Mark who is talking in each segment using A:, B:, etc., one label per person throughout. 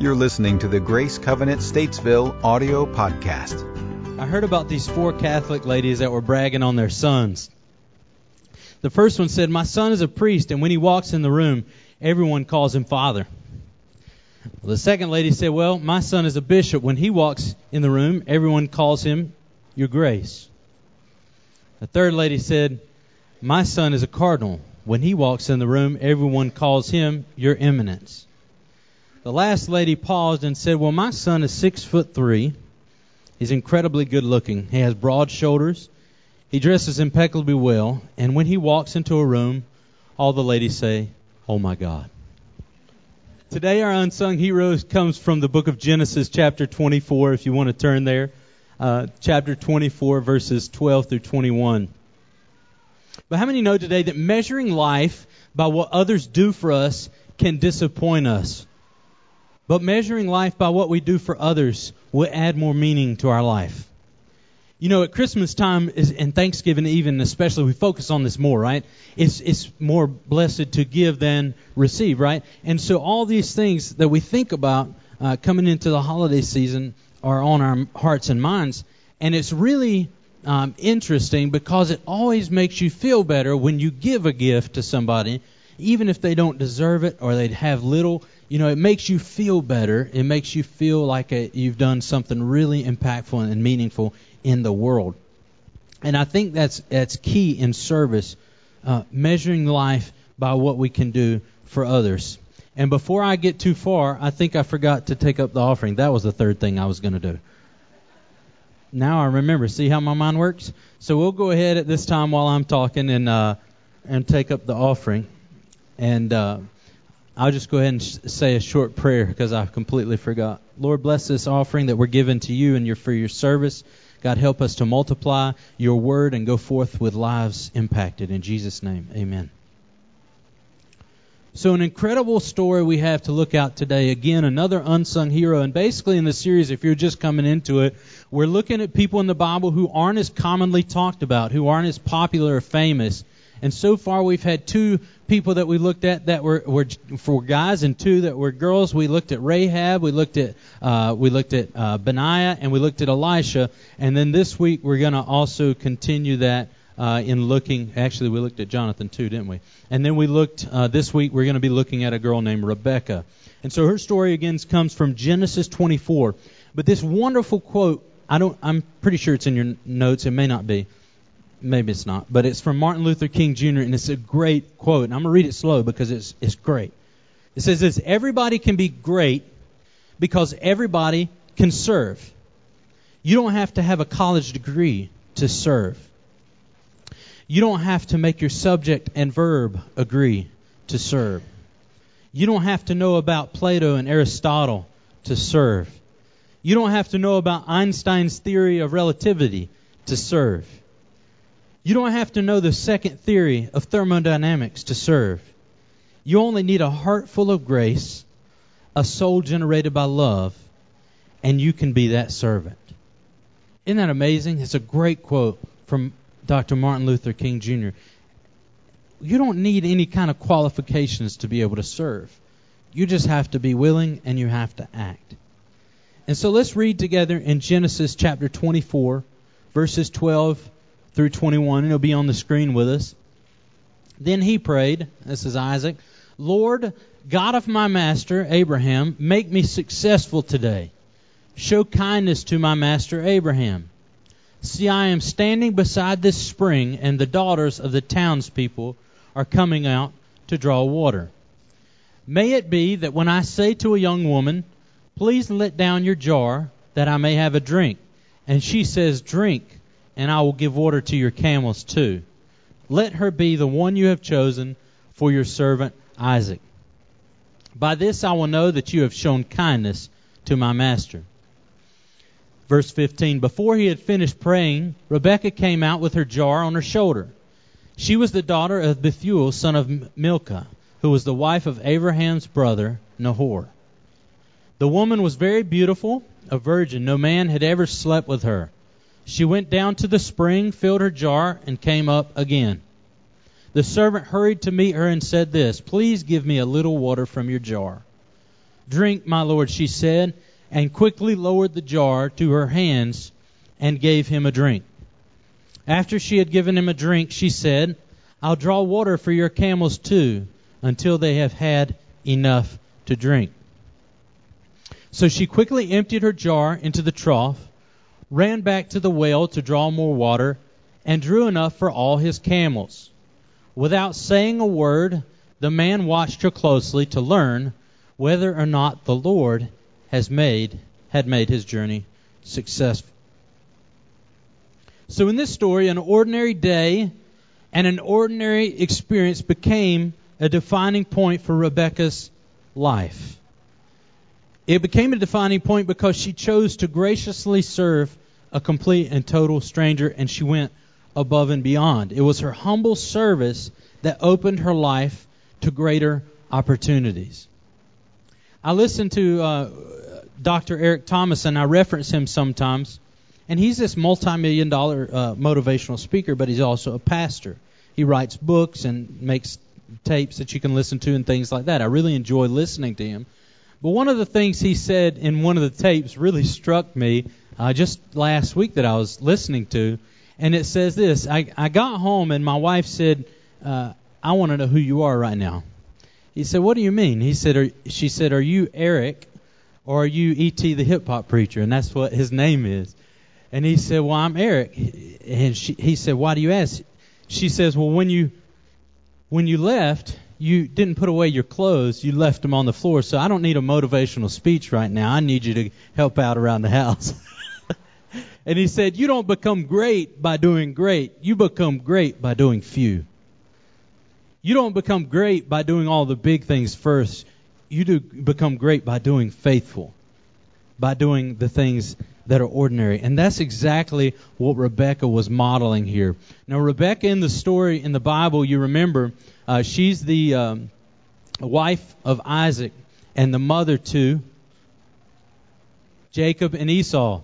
A: You're listening to the Grace Covenant Statesville audio podcast.
B: I heard about these four Catholic ladies that were bragging on their sons. The first one said, My son is a priest, and when he walks in the room, everyone calls him father. Well, the second lady said, Well, my son is a bishop. When he walks in the room, everyone calls him your grace. The third lady said, My son is a cardinal. When he walks in the room, everyone calls him your eminence. The last lady paused and said, Well, my son is six foot three. He's incredibly good looking. He has broad shoulders. He dresses impeccably well. And when he walks into a room, all the ladies say, Oh my God. Today, our unsung heroes comes from the book of Genesis, chapter 24, if you want to turn there. Uh, chapter 24, verses 12 through 21. But how many know today that measuring life by what others do for us can disappoint us? But measuring life by what we do for others will add more meaning to our life. You know, at Christmas time is, and Thanksgiving even especially, we focus on this more, right? It's it's more blessed to give than receive, right? And so all these things that we think about uh, coming into the holiday season are on our hearts and minds, and it's really um, interesting because it always makes you feel better when you give a gift to somebody, even if they don't deserve it or they have little you know, it makes you feel better. It makes you feel like a, you've done something really impactful and meaningful in the world. And I think that's that's key in service, uh, measuring life by what we can do for others. And before I get too far, I think I forgot to take up the offering. That was the third thing I was going to do. Now I remember. See how my mind works. So we'll go ahead at this time while I'm talking and uh, and take up the offering. And uh, I'll just go ahead and sh- say a short prayer because I completely forgot. Lord, bless this offering that we're given to you and your, for your service. God, help us to multiply your word and go forth with lives impacted. In Jesus' name, amen. So, an incredible story we have to look at today. Again, another unsung hero. And basically, in the series, if you're just coming into it, we're looking at people in the Bible who aren't as commonly talked about, who aren't as popular or famous. And so far, we've had two people that we looked at that were, were for guys, and two that were girls. We looked at Rahab, we looked at uh, we looked at uh, Benaiah, and we looked at Elisha. And then this week, we're going to also continue that uh, in looking. Actually, we looked at Jonathan too, didn't we? And then we looked uh, this week. We're going to be looking at a girl named Rebekah. And so her story again comes from Genesis 24. But this wonderful quote, I don't. I'm pretty sure it's in your notes. It may not be maybe it's not, but it's from Martin Luther King Jr. and it's a great quote. And I'm gonna read it slow because it's it's great. It says this: Everybody can be great because everybody can serve. You don't have to have a college degree to serve. You don't have to make your subject and verb agree to serve. You don't have to know about Plato and Aristotle to serve. You don't have to know about Einstein's theory of relativity to serve. You don't have to know the second theory of thermodynamics to serve. You only need a heart full of grace, a soul generated by love, and you can be that servant. Isn't that amazing? It's a great quote from Dr. Martin Luther King Jr. You don't need any kind of qualifications to be able to serve. You just have to be willing and you have to act. And so let's read together in Genesis chapter 24, verses 12 through 21, and it'll be on the screen with us. Then he prayed, this is Isaac, Lord, God of my master, Abraham, make me successful today. Show kindness to my master Abraham. See, I am standing beside this spring, and the daughters of the townspeople are coming out to draw water. May it be that when I say to a young woman, Please let down your jar, that I may have a drink, and she says, Drink, and I will give water to your camels too. Let her be the one you have chosen for your servant Isaac. By this I will know that you have shown kindness to my master. Verse 15 Before he had finished praying, Rebekah came out with her jar on her shoulder. She was the daughter of Bethuel, son of Milcah, who was the wife of Abraham's brother, Nahor. The woman was very beautiful, a virgin. No man had ever slept with her. She went down to the spring, filled her jar, and came up again. The servant hurried to meet her and said this Please give me a little water from your jar. Drink, my lord, she said, and quickly lowered the jar to her hands and gave him a drink. After she had given him a drink, she said, I'll draw water for your camels too, until they have had enough to drink. So she quickly emptied her jar into the trough, ran back to the well to draw more water, and drew enough for all his camels. Without saying a word, the man watched her closely to learn whether or not the Lord has made had made his journey successful. So in this story, an ordinary day and an ordinary experience became a defining point for Rebekah's life. It became a defining point because she chose to graciously serve a complete and total stranger, and she went above and beyond. It was her humble service that opened her life to greater opportunities. I listen to uh, Dr. Eric Thomas, and I reference him sometimes. And he's this multi-million dollar uh, motivational speaker, but he's also a pastor. He writes books and makes tapes that you can listen to and things like that. I really enjoy listening to him. But one of the things he said in one of the tapes really struck me uh, just last week that I was listening to. And it says this I, I got home and my wife said, uh, I want to know who you are right now. He said, What do you mean? He said, are, She said, Are you Eric or are you E.T. the hip hop preacher? And that's what his name is. And he said, Well, I'm Eric. And she, he said, Why do you ask? She says, Well, when you when you left, you didn't put away your clothes. You left them on the floor. So I don't need a motivational speech right now. I need you to help out around the house. and he said, You don't become great by doing great. You become great by doing few. You don't become great by doing all the big things first. You do become great by doing faithful, by doing the things that are ordinary. And that's exactly what Rebekah was modeling here. Now, Rebekah in the story in the Bible, you remember, uh, she's the um, wife of Isaac and the mother to Jacob and Esau.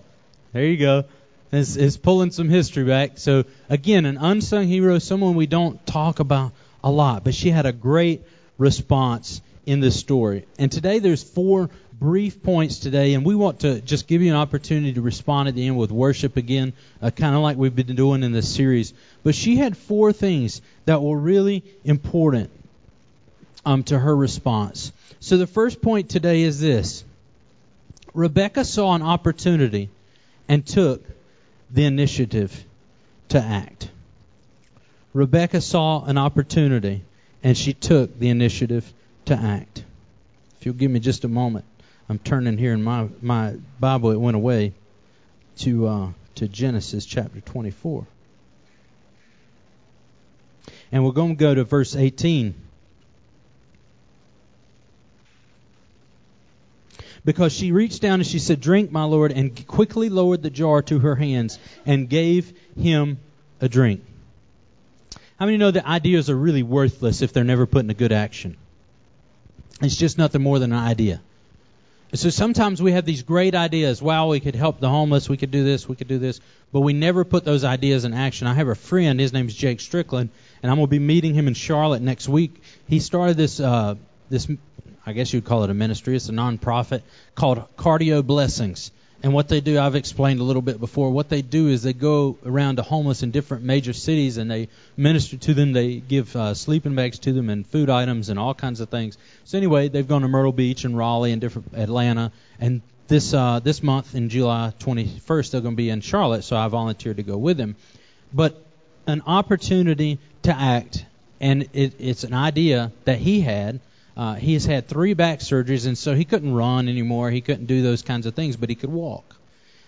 B: There you go. It's, it's pulling some history back. So, again, an unsung hero, someone we don't talk about a lot, but she had a great response in this story. And today there's four brief points today, and we want to just give you an opportunity to respond at the end with worship again, uh, kind of like we've been doing in this series. But she had four things that were really important um, to her response. So the first point today is this Rebekah saw an opportunity and took the initiative to act. Rebekah saw an opportunity and she took the initiative to act. If you'll give me just a moment. I'm turning here in my my Bible. It went away to uh, to Genesis chapter 24, and we're going to go to verse 18. Because she reached down and she said, Drink, my Lord, and quickly lowered the jar to her hands and gave him a drink. How many know that ideas are really worthless if they're never put into good action? It's just nothing more than an idea. So sometimes we have these great ideas. Wow, we could help the homeless. We could do this. We could do this. But we never put those ideas in action. I have a friend. His name is Jake Strickland, and I'm going to be meeting him in Charlotte next week. He started this uh, this I guess you'd call it a ministry. It's a nonprofit called Cardio Blessings. And what they do, I've explained a little bit before. What they do is they go around to homeless in different major cities and they minister to them. They give uh, sleeping bags to them and food items and all kinds of things. So anyway, they've gone to Myrtle Beach and Raleigh and different Atlanta. And this uh, this month in July 21st, they're going to be in Charlotte. So I volunteered to go with them. But an opportunity to act, and it, it's an idea that he had uh, he has had three back surgeries, and so he couldn't run anymore. He couldn't do those kinds of things, but he could walk.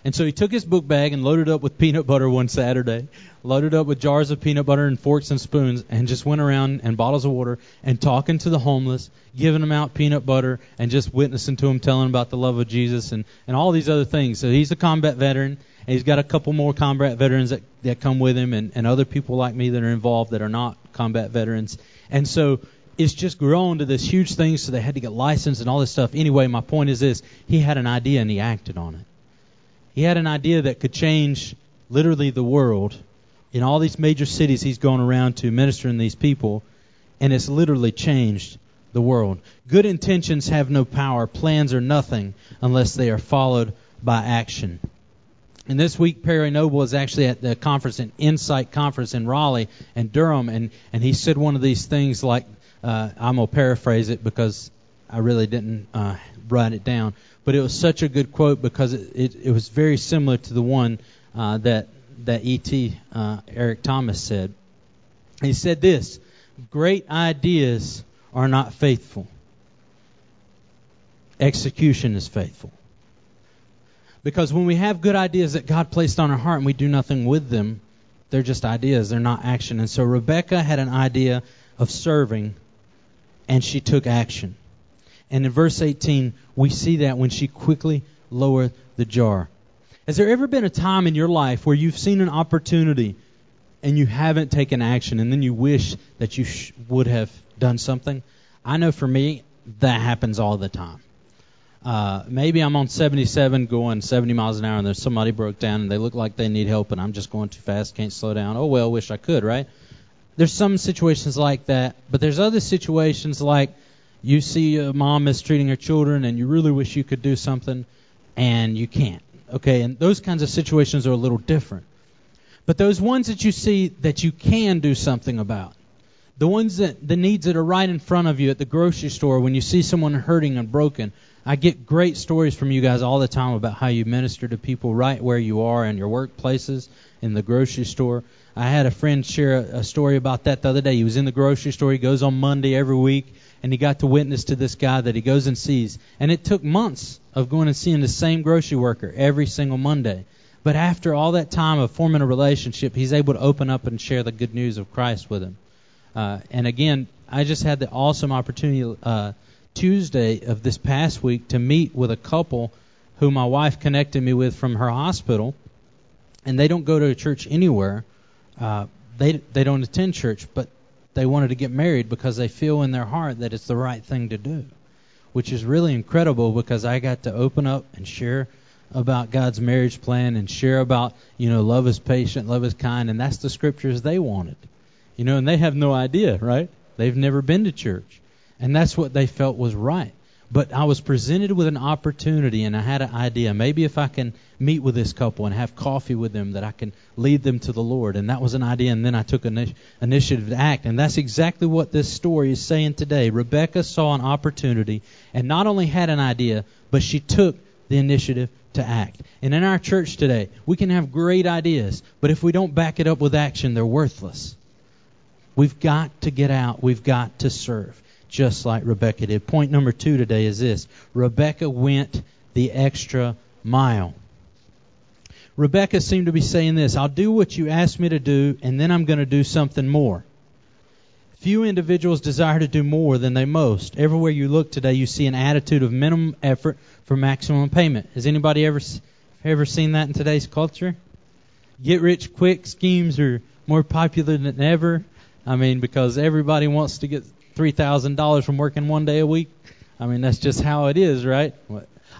B: And so he took his book bag and loaded up with peanut butter one Saturday, loaded up with jars of peanut butter and forks and spoons, and just went around and bottles of water and talking to the homeless, giving them out peanut butter, and just witnessing to them, telling about the love of Jesus and, and all these other things. So he's a combat veteran, and he's got a couple more combat veterans that, that come with him, and, and other people like me that are involved that are not combat veterans. And so it's just grown to this huge thing, so they had to get licensed and all this stuff. Anyway, my point is this he had an idea and he acted on it. He had an idea that could change literally the world. In all these major cities he's going around to ministering these people, and it's literally changed the world. Good intentions have no power. Plans are nothing unless they are followed by action. And this week, Perry Noble is actually at the conference, an Insight conference in Raleigh and Durham, and, and he said one of these things like, uh, I'm going to paraphrase it because I really didn't uh, write it down, but it was such a good quote because it, it, it was very similar to the one uh, that that E.T. Uh, Eric Thomas said. He said this: "Great ideas are not faithful. Execution is faithful." Because when we have good ideas that God placed on our heart and we do nothing with them, they're just ideas, they're not action. And so Rebekah had an idea of serving, and she took action. And in verse 18, we see that when she quickly lowered the jar. Has there ever been a time in your life where you've seen an opportunity and you haven't taken action and then you wish that you sh- would have done something? I know for me, that happens all the time. Uh, maybe I'm on 77 going 70 miles an hour and there's somebody broke down and they look like they need help and I'm just going too fast, can't slow down. Oh well, wish I could, right? There's some situations like that, but there's other situations like you see a mom mistreating her children and you really wish you could do something and you can't. Okay, and those kinds of situations are a little different. But those ones that you see that you can do something about, the ones that the needs that are right in front of you at the grocery store when you see someone hurting and broken, I get great stories from you guys all the time about how you minister to people right where you are in your workplaces, in the grocery store. I had a friend share a, a story about that the other day. He was in the grocery store. He goes on Monday every week, and he got to witness to this guy that he goes and sees. And it took months of going and seeing the same grocery worker every single Monday. But after all that time of forming a relationship, he's able to open up and share the good news of Christ with him. Uh, and again, I just had the awesome opportunity uh, Tuesday of this past week to meet with a couple who my wife connected me with from her hospital, and they don't go to a church anywhere. Uh, they they don't attend church, but they wanted to get married because they feel in their heart that it's the right thing to do, which is really incredible because I got to open up and share about God's marriage plan and share about, you know, love is patient, love is kind, and that's the scriptures they wanted. You know, and they have no idea, right? They've never been to church. And that's what they felt was right. But I was presented with an opportunity and I had an idea. Maybe if I can meet with this couple and have coffee with them, that I can lead them to the Lord. And that was an idea. And then I took an initiative to act. And that's exactly what this story is saying today. Rebekah saw an opportunity and not only had an idea, but she took the initiative to act. And in our church today, we can have great ideas, but if we don't back it up with action, they're worthless. We've got to get out. We've got to serve just like Rebekah did. Point number two today is this Rebekah went the extra mile. Rebekah seemed to be saying this I'll do what you ask me to do, and then I'm going to do something more. Few individuals desire to do more than they most. Everywhere you look today, you see an attitude of minimum effort for maximum payment. Has anybody ever ever seen that in today's culture? Get rich quick schemes are more popular than ever. I mean, because everybody wants to get three thousand dollars from working one day a week. I mean, that's just how it is, right?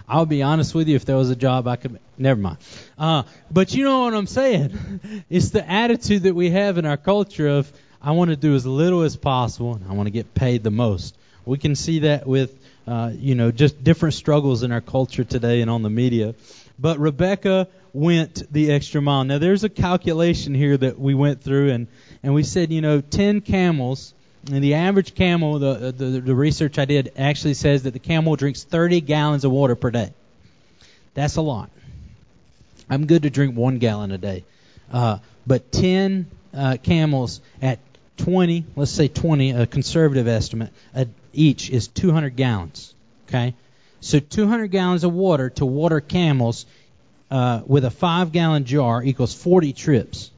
B: I'll be honest with you. If there was a job, I could. Never mind. Uh, but you know what I'm saying? It's the attitude that we have in our culture of I want to do as little as possible and I want to get paid the most. We can see that with uh, you know just different struggles in our culture today and on the media. But Rebekah went the extra mile. Now there's a calculation here that we went through and and we said you know 10 camels and the average camel, the, the, the research I did actually says that the camel drinks 30 gallons of water per day. That's a lot. I'm good to drink one gallon a day. Uh, but 10 uh, camels at 20, let's say 20, a conservative estimate, uh, each is 200 gallons. Okay? So 200 gallons of water to water camels uh, with a five gallon jar equals 40 trips.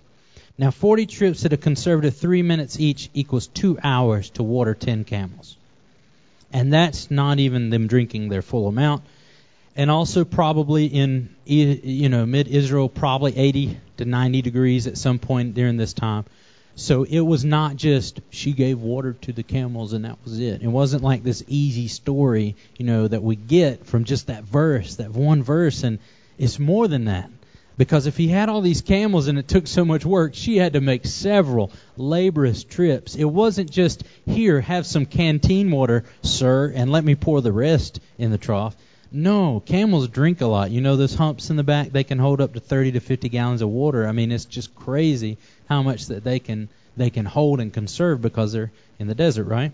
B: Now, 40 trips at a conservative three minutes each equals two hours to water 10 camels. And that's not even them drinking their full amount. And also, probably in you know mid Israel, probably 80 to 90 degrees at some point during this time. So it was not just she gave water to the camels and that was it. It wasn't like this easy story, you know, that we get from just that verse, that one verse, and it's more than that Because if he had all these camels and it took so much work, she had to make several laborious trips. It wasn't just, here, have some canteen water, sir, and let me pour the rest in the trough. No, camels drink a lot. You know those humps in the back, they can hold up to 30 to 50 gallons of water. I mean, it's just crazy how much that they can they can hold and conserve because they're in the desert, right?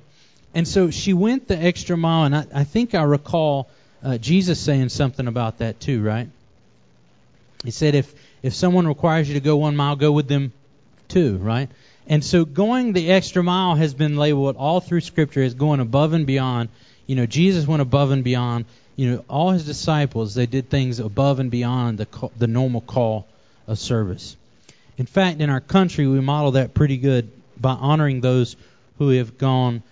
B: And so she went the extra mile, and I, I think I recall uh, Jesus saying something about that too, right? He said, if if someone requires you to go one mile, go with them two, right? And so going the extra mile has been labeled all through Scripture as going above and beyond. You know, Jesus went above and beyond. You know, all his disciples they did things above and beyond the the normal call of service. In fact, in our country, we model that pretty good by honoring those who have gone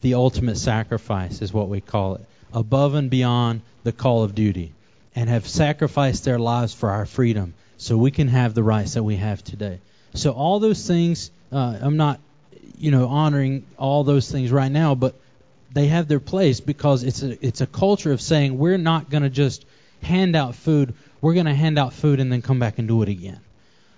B: the ultimate sacrifice, is what we call it, above and beyond the call of duty and have sacrificed their lives for our freedom so we can have the rights that we have today. So all those things, uh, I'm not, you know, honoring all those things right now, but they have their place because it's a it's a culture of saying we're not going to just hand out food. We're going to hand out food and then come back and do it again.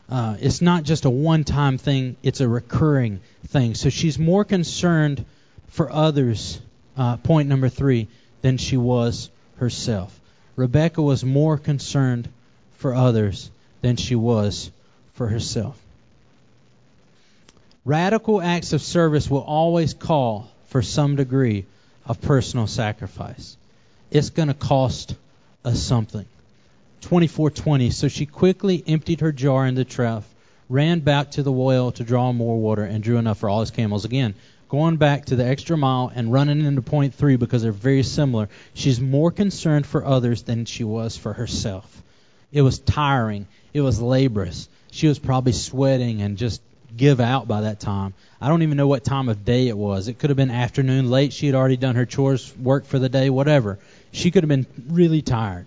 B: Uh, it's not just a one-time thing; it's a recurring thing. So she's more concerned for others. Uh, point number three than she was herself. Rebekah was more concerned for others than she was for herself. Radical acts of service will always call for some degree of personal sacrifice. It's going to cost us something. 24:20 So she quickly emptied her jar in the trough, ran back to the well to draw more water and drew enough for all his camels again going back to the extra mile and running into point three because they're very similar. She's more concerned for others than she was for herself. It was tiring. It was laborious. She was probably sweating and just give out by that time. I don't even know what time of day it was. It could have been afternoon, late. She had already done her chores, work for the day, whatever. She could have been really tired.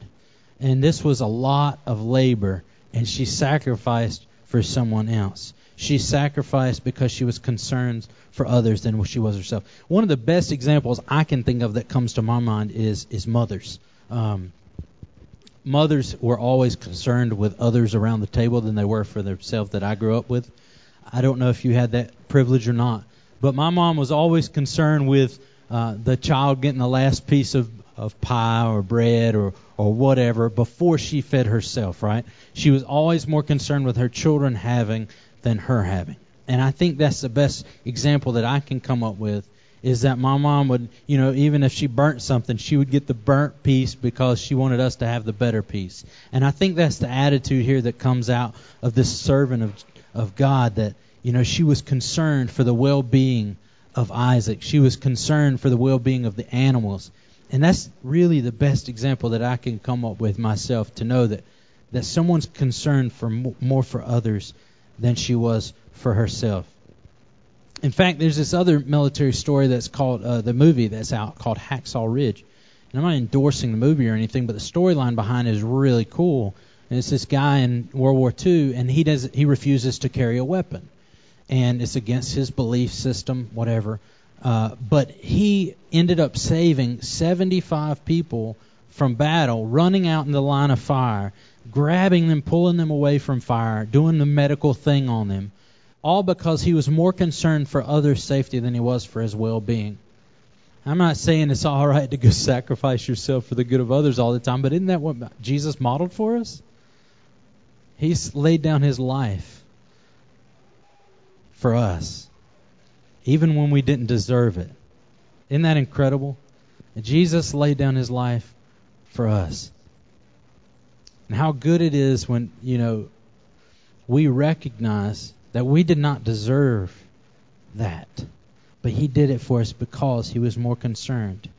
B: And this was a lot of labor, and she sacrificed for someone else. She sacrificed because she was concerned for others than she was herself. One of the best examples I can think of that comes to my mind is is mothers. Um, mothers were always concerned with others around the table than they were for themselves that I grew up with. I don't know if you had that privilege or not, but my mom was always concerned with uh, the child getting the last piece of of pie or bread or or whatever before she fed herself. Right? She was always more concerned with her children having than her having and I think that's the best example that I can come up with is that my mom would, you know, even if she burnt something, she would get the burnt piece because she wanted us to have the better piece. And I think that's the attitude here that comes out of this servant of of God that, you know, she was concerned for the well-being of Isaac. She was concerned for the well-being of the animals. And that's really the best example that I can come up with myself to know that that someone's concerned for more for others than she was for herself. In fact, there's this other military story that's called uh, the movie that's out called Hacksaw Ridge. And I'm not endorsing the movie or anything, but the storyline behind it is really cool. And it's this guy in World War II, and he does he refuses to carry a weapon, and it's against his belief system, whatever. Uh, but he ended up saving 75 people from battle, running out in the line of fire, grabbing them, pulling them away from fire, doing the medical thing on them, all because he was more concerned for others' safety than he was for his well being. I'm not saying it's all right to go sacrifice yourself for the good of others all the time, but isn't that what Jesus modeled for us? He's laid down his life for us, even when we didn't deserve it. Isn't that incredible? Jesus laid down his life for us. And how good it is when, you know, we recognize that we did not deserve that. But he did it for us because he was more concerned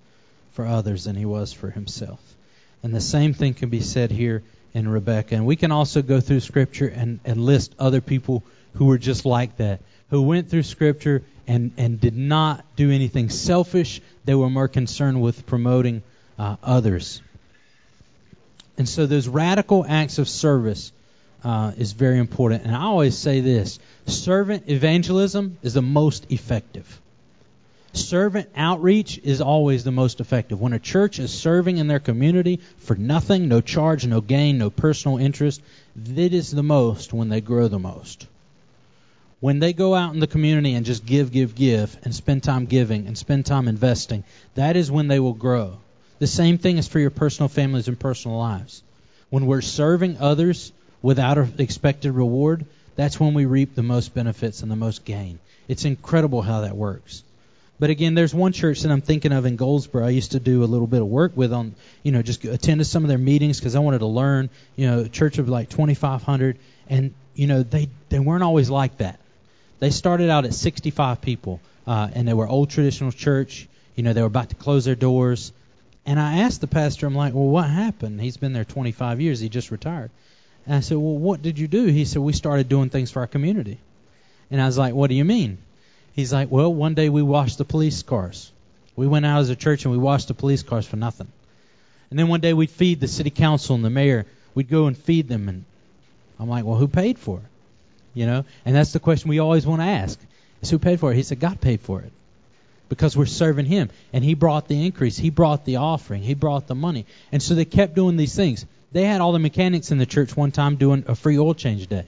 B: for others than he was for himself. And the same thing can be said here in Rebekah. And we can also go through Scripture and, and list other people who were just like that, who went through Scripture and, and did not do anything selfish. They were more concerned with promoting uh, others. And so those radical acts of service uh, is very important. And I always say this servant evangelism is the most effective. Servant outreach is always the most effective. When a church is serving in their community for nothing, no charge, no gain, no personal interest, that is the most when they grow the most. When they go out in the community and just give, give, give, and spend time giving and spend time investing, that is when they will grow. The same thing is for your personal families and personal lives. When we're serving others without an expected reward, that's when we reap the most benefits and the most gain. It's incredible how that works. But again, there's one church that I'm thinking of in Goldsboro. I used to do a little bit of work with on, you know, just attend to some of their meetings because I wanted to learn. You know, church of like 2,500, and you know, they they weren't always like that. They started out at 65 people, uh, and they were old traditional church. You know, they were about to close their doors. And I asked the pastor, I'm like, well, what happened? He's been there 25 years. He just retired. And I said, well, what did you do? He said, we started doing things for our community. And I was like, what do you mean? He's like, well, one day we washed the police cars. We went out as a church and we washed the police cars for nothing. And then one day we'd feed the city council and the mayor. We'd go and feed them. And I'm like, well, who paid for it? You know? And that's the question we always want to ask. Is who paid for it? He said, God paid for it. Because we're serving him. And he brought the increase. He brought the offering. He brought the money. And so they kept doing these things. They had all the mechanics in the church one time doing a free oil change day.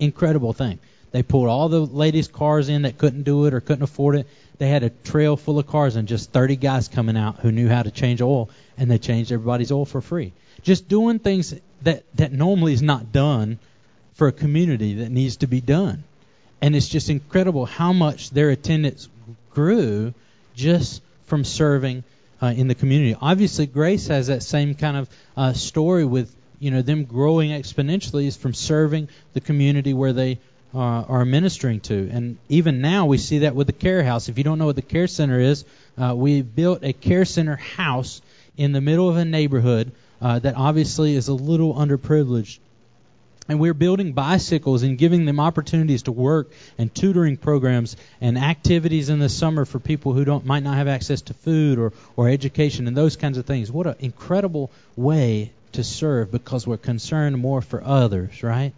B: Incredible thing. They pulled all the ladies' cars in that couldn't do it or couldn't afford it. They had a trail full of cars and just 30 guys coming out who knew how to change oil, and they changed everybody's oil for free. Just doing things that that normally is not done for a community that needs to be done. And it's just incredible how much their attendance grew just from serving uh, in the community. Obviously, Grace has that same kind of uh, story with you know them growing exponentially is from serving the community where they uh, are ministering to. And even now, we see that with the care house. If you don't know what the care center is, uh, we built a care center house in the middle of a neighborhood uh, that obviously is a little underprivileged. And we're building bicycles and giving them opportunities to work and tutoring programs and activities in the summer for people who don't might not have access to food or, or education and those kinds of things. What an incredible way to serve because we're concerned more for others, right?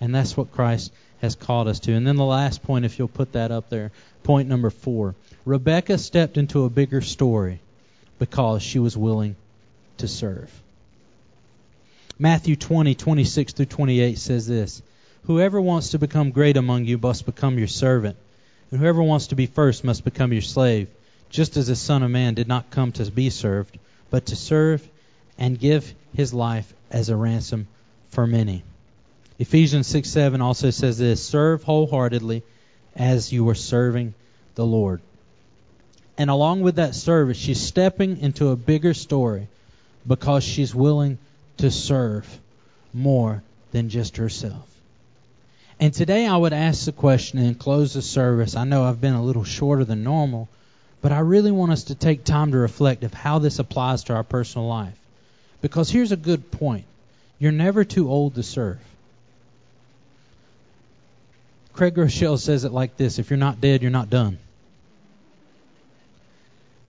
B: And that's what Christ has called us to. And then the last point, if you'll put that up there, point number four. Rebekah stepped into a bigger story because she was willing to serve. Matthew 20, 26 through 28 says this Whoever wants to become great among you must become your servant, and whoever wants to be first must become your slave, just as the Son of Man did not come to be served, but to serve and give his life as a ransom for many. Ephesians 6 7 also says this serve wholeheartedly as you are serving the Lord. And along with that service, she's stepping into a bigger story because she's willing to serve more than just herself. And today I would ask the question and close the service. I know I've been a little shorter than normal, but I really want us to take time to reflect of how this applies to our personal life. Because here's a good point. You're never too old to serve. Craig Groeschel says it like this if you're not dead, you're not done.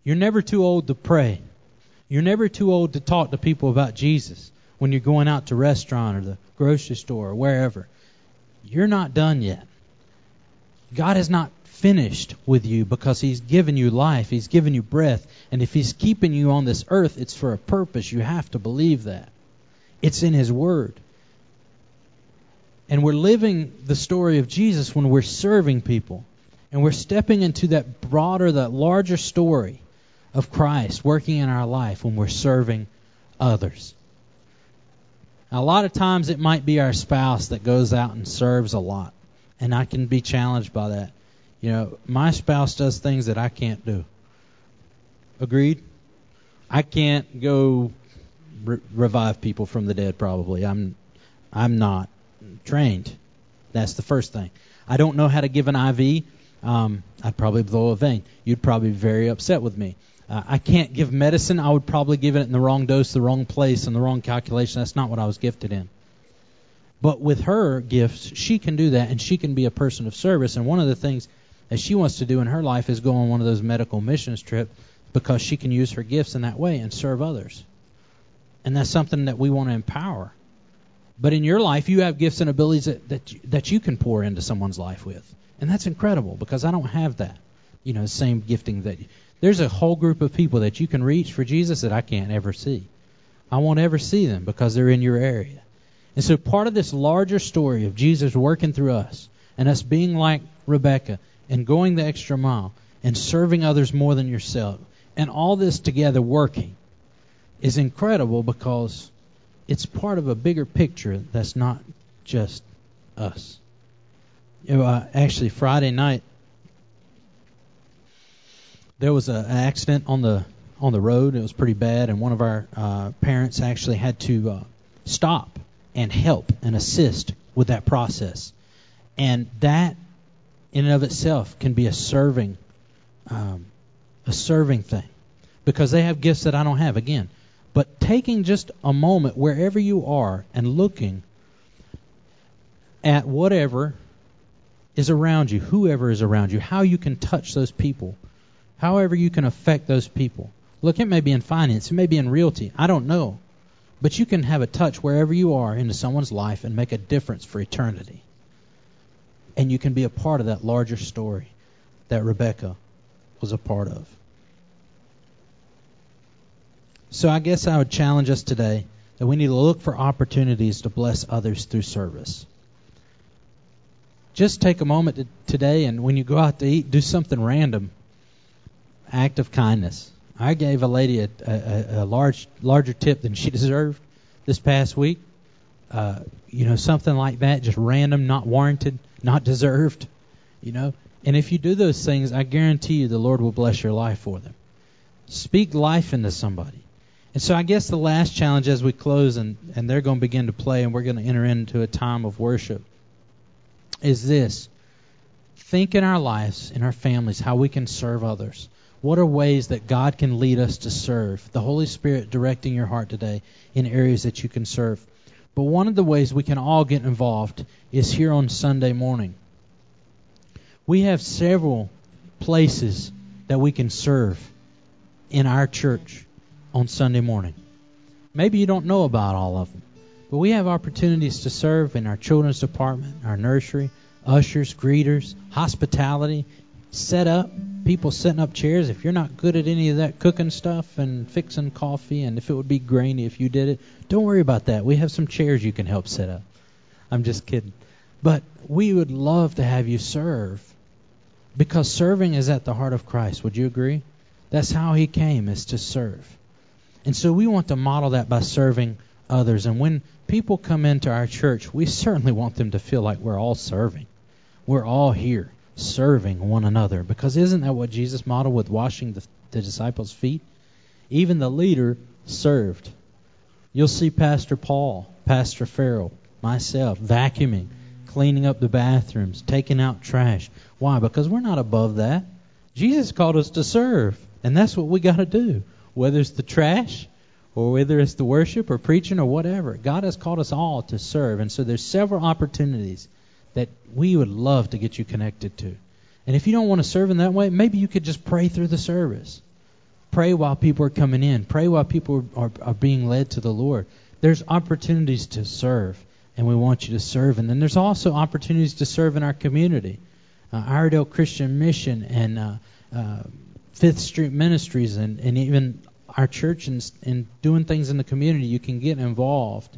B: You're never too old to pray. You're never too old to talk to people about Jesus when you're going out to restaurant or the grocery store or wherever. You're not done yet. God has not finished with you because He's given you life. He's given you breath. And if He's keeping you on this earth, it's for a purpose. You have to believe that. It's in His Word. And we're living the story of Jesus when we're serving people. And we're stepping into that broader, that larger story of Christ working in our life when we're serving others. A lot of times it might be our spouse that goes out and serves a lot. And I can be challenged by that. You know, my spouse does things that I can't do. Agreed? I can't go re- revive people from the dead probably. I'm I'm not trained. That's the first thing. I don't know how to give an IV. Um, I'd probably blow a vein. You'd probably be very upset with me. Uh, I can't give medicine. I would probably give it in the wrong dose, the wrong place, and the wrong calculation. That's not what I was gifted in. But with her gifts, she can do that, and she can be a person of service. And one of the things that she wants to do in her life is go on one of those medical missions trips because she can use her gifts in that way and serve others. And that's something that we want to empower. But in your life, you have gifts and abilities that, that, you, that you can pour into someone's life with. And that's incredible because I don't have that. You know, same gifting that there's a whole group of people that you can reach for Jesus that I can't ever see. I won't ever see them because they're in your area. And so part of this larger story of Jesus working through us and us being like Rebekah and going the extra mile and serving others more than yourself and all this together working is incredible because it's part of a bigger picture that's not just us. You know, uh, actually, Friday night there was an accident on the on the road. It was pretty bad, and one of our uh, parents actually had to uh, stop and help and assist with that process. And that, in and of itself, can be a serving, um, a serving thing, because they have gifts that I don't have. Again, but taking just a moment wherever you are and looking at whatever is around you, whoever is around you, how you can touch those people, however you can affect those people. Look, it may be in finance, it may be in realty. I don't know. But you can have a touch wherever you are into someone's life and make a difference for eternity. And you can be a part of that larger story that Rebekah was a part of. So I guess I would challenge us today that we need to look for opportunities to bless others through service. Just take a moment to, today and when you go out to eat, do something random. Act of kindness. I gave a lady a, a, a large larger tip than she deserved this past week. Uh, you know, something like that, just random, not warranted, not deserved. You know, and if you do those things, I guarantee you the Lord will bless your life for them. Speak life into somebody. And so I guess the last challenge as we close and, and they're going to begin to play and we're going to enter into a time of worship is this. Think in our lives, in our families, how we can serve others. What are ways that God can lead us to serve? The Holy Spirit directing your heart today in areas that you can serve. But one of the ways we can all get involved is here on Sunday morning. We have several places that we can serve in our church on Sunday morning. Maybe you don't know about all of them, but we have opportunities to serve in our children's department, our nursery, ushers, greeters, hospitality, set up, people setting up chairs. If you're not good at any of that cooking stuff and fixing coffee, and if it would be grainy if you did it, don't worry about that. We have some chairs you can help set up. I'm just kidding. But we would love to have you serve because serving is at the heart of Christ. Would you agree? That's how he came, is to serve. And so we want to model that by serving others. And when people come into our church, we certainly want them to feel like we're all serving. We're all here serving one another. Because isn't that what Jesus modeled with washing the, the disciples' feet? Even the leader served. You'll see Pastor Paul, Pastor Farrell, myself vacuuming, cleaning up the bathrooms, taking out trash. Why? Because we're not above that. Jesus called us to serve, and that's what we got to do whether it's the trash or whether it's the worship or preaching or whatever. God has called us all to serve. And so there's several opportunities that we would love to get you connected to. And if you don't want to serve in that way, maybe you could just pray through the service. Pray while people are coming in. Pray while people are, are being led to the Lord. There's opportunities to serve, and we want you to serve. And then there's also opportunities to serve in our community. Uh, Iredell Christian Mission and uh, uh, Fifth Street Ministries and, and even our church and, and doing things in the community, you can get involved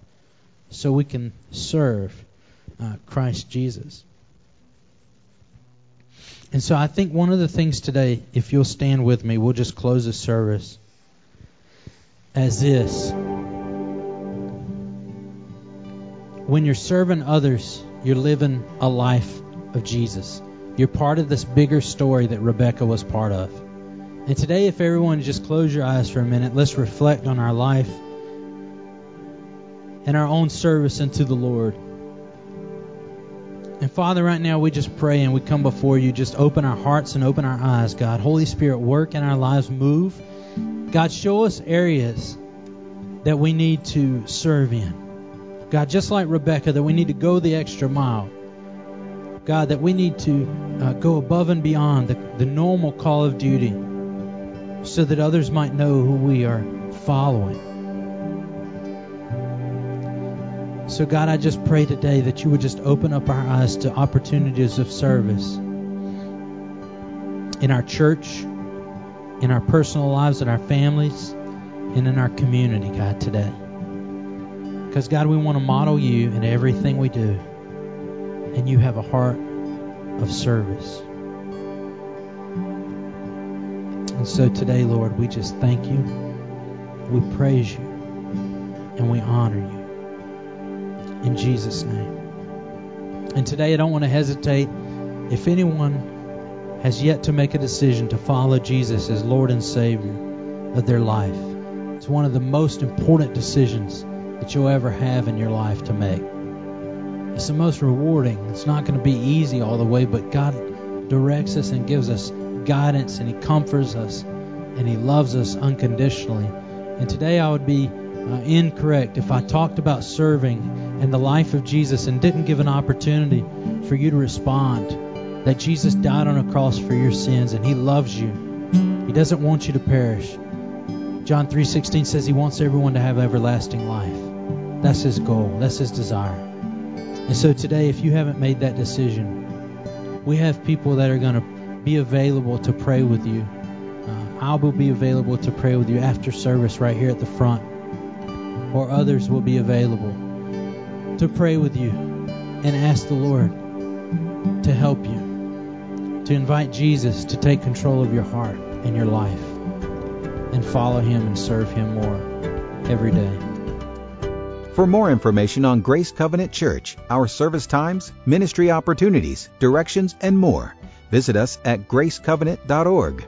B: so we can serve uh, Christ Jesus. And so I think one of the things today, if you'll stand with me, we'll just close the service as this. When you're serving others, you're living a life of Jesus. You're part of this bigger story that Rebekah was part of. And today, if everyone just close your eyes for a minute, let's reflect on our life and our own service unto the Lord. And Father, right now we just pray and we come before you. Just open our hearts and open our eyes, God. Holy Spirit, work in our lives, move. God, show us areas that we need to serve in. God, just like Rebekah, that we need to go the extra mile. God, that we need to uh, go above and beyond the, the normal call of duty so that others might know who we are following. So, God, I just pray today that you would just open up our eyes to opportunities of service. in our church, in our personal lives, in our families, and in our community, God, today. Because, God, we want to model you in everything we do. And you have a heart of service. And so today, Lord, we just thank you, we praise you, and we honor you. In Jesus' name. And today, I don't want to hesitate. If anyone has yet to make a decision to follow Jesus as Lord and Savior of their life, it's one of the most important decisions that you'll ever have in your life to make. It's the most rewarding. It's not going to be easy all the way, but God directs us and gives us guidance, and He comforts us, and He loves us unconditionally. And today I would be uh, incorrect if I talked about serving and the life of Jesus and didn't give an opportunity for you to respond that Jesus died on a cross for your sins and He loves you. He doesn't want you to perish. John 3:16 says He wants everyone to have everlasting life. That's His goal. That's His desire. And so today, if you haven't made that decision, we have people that are going to be available to pray with you. Uh, I will be available to pray with you after service right here at the front, or others will be available to pray with you and ask the Lord to help you, to invite Jesus to take control of your heart and your life, and follow Him and serve Him more every day.
A: For more information on Grace Covenant Church, our service times, ministry opportunities, directions, and more, visit us at gracecovenant.org.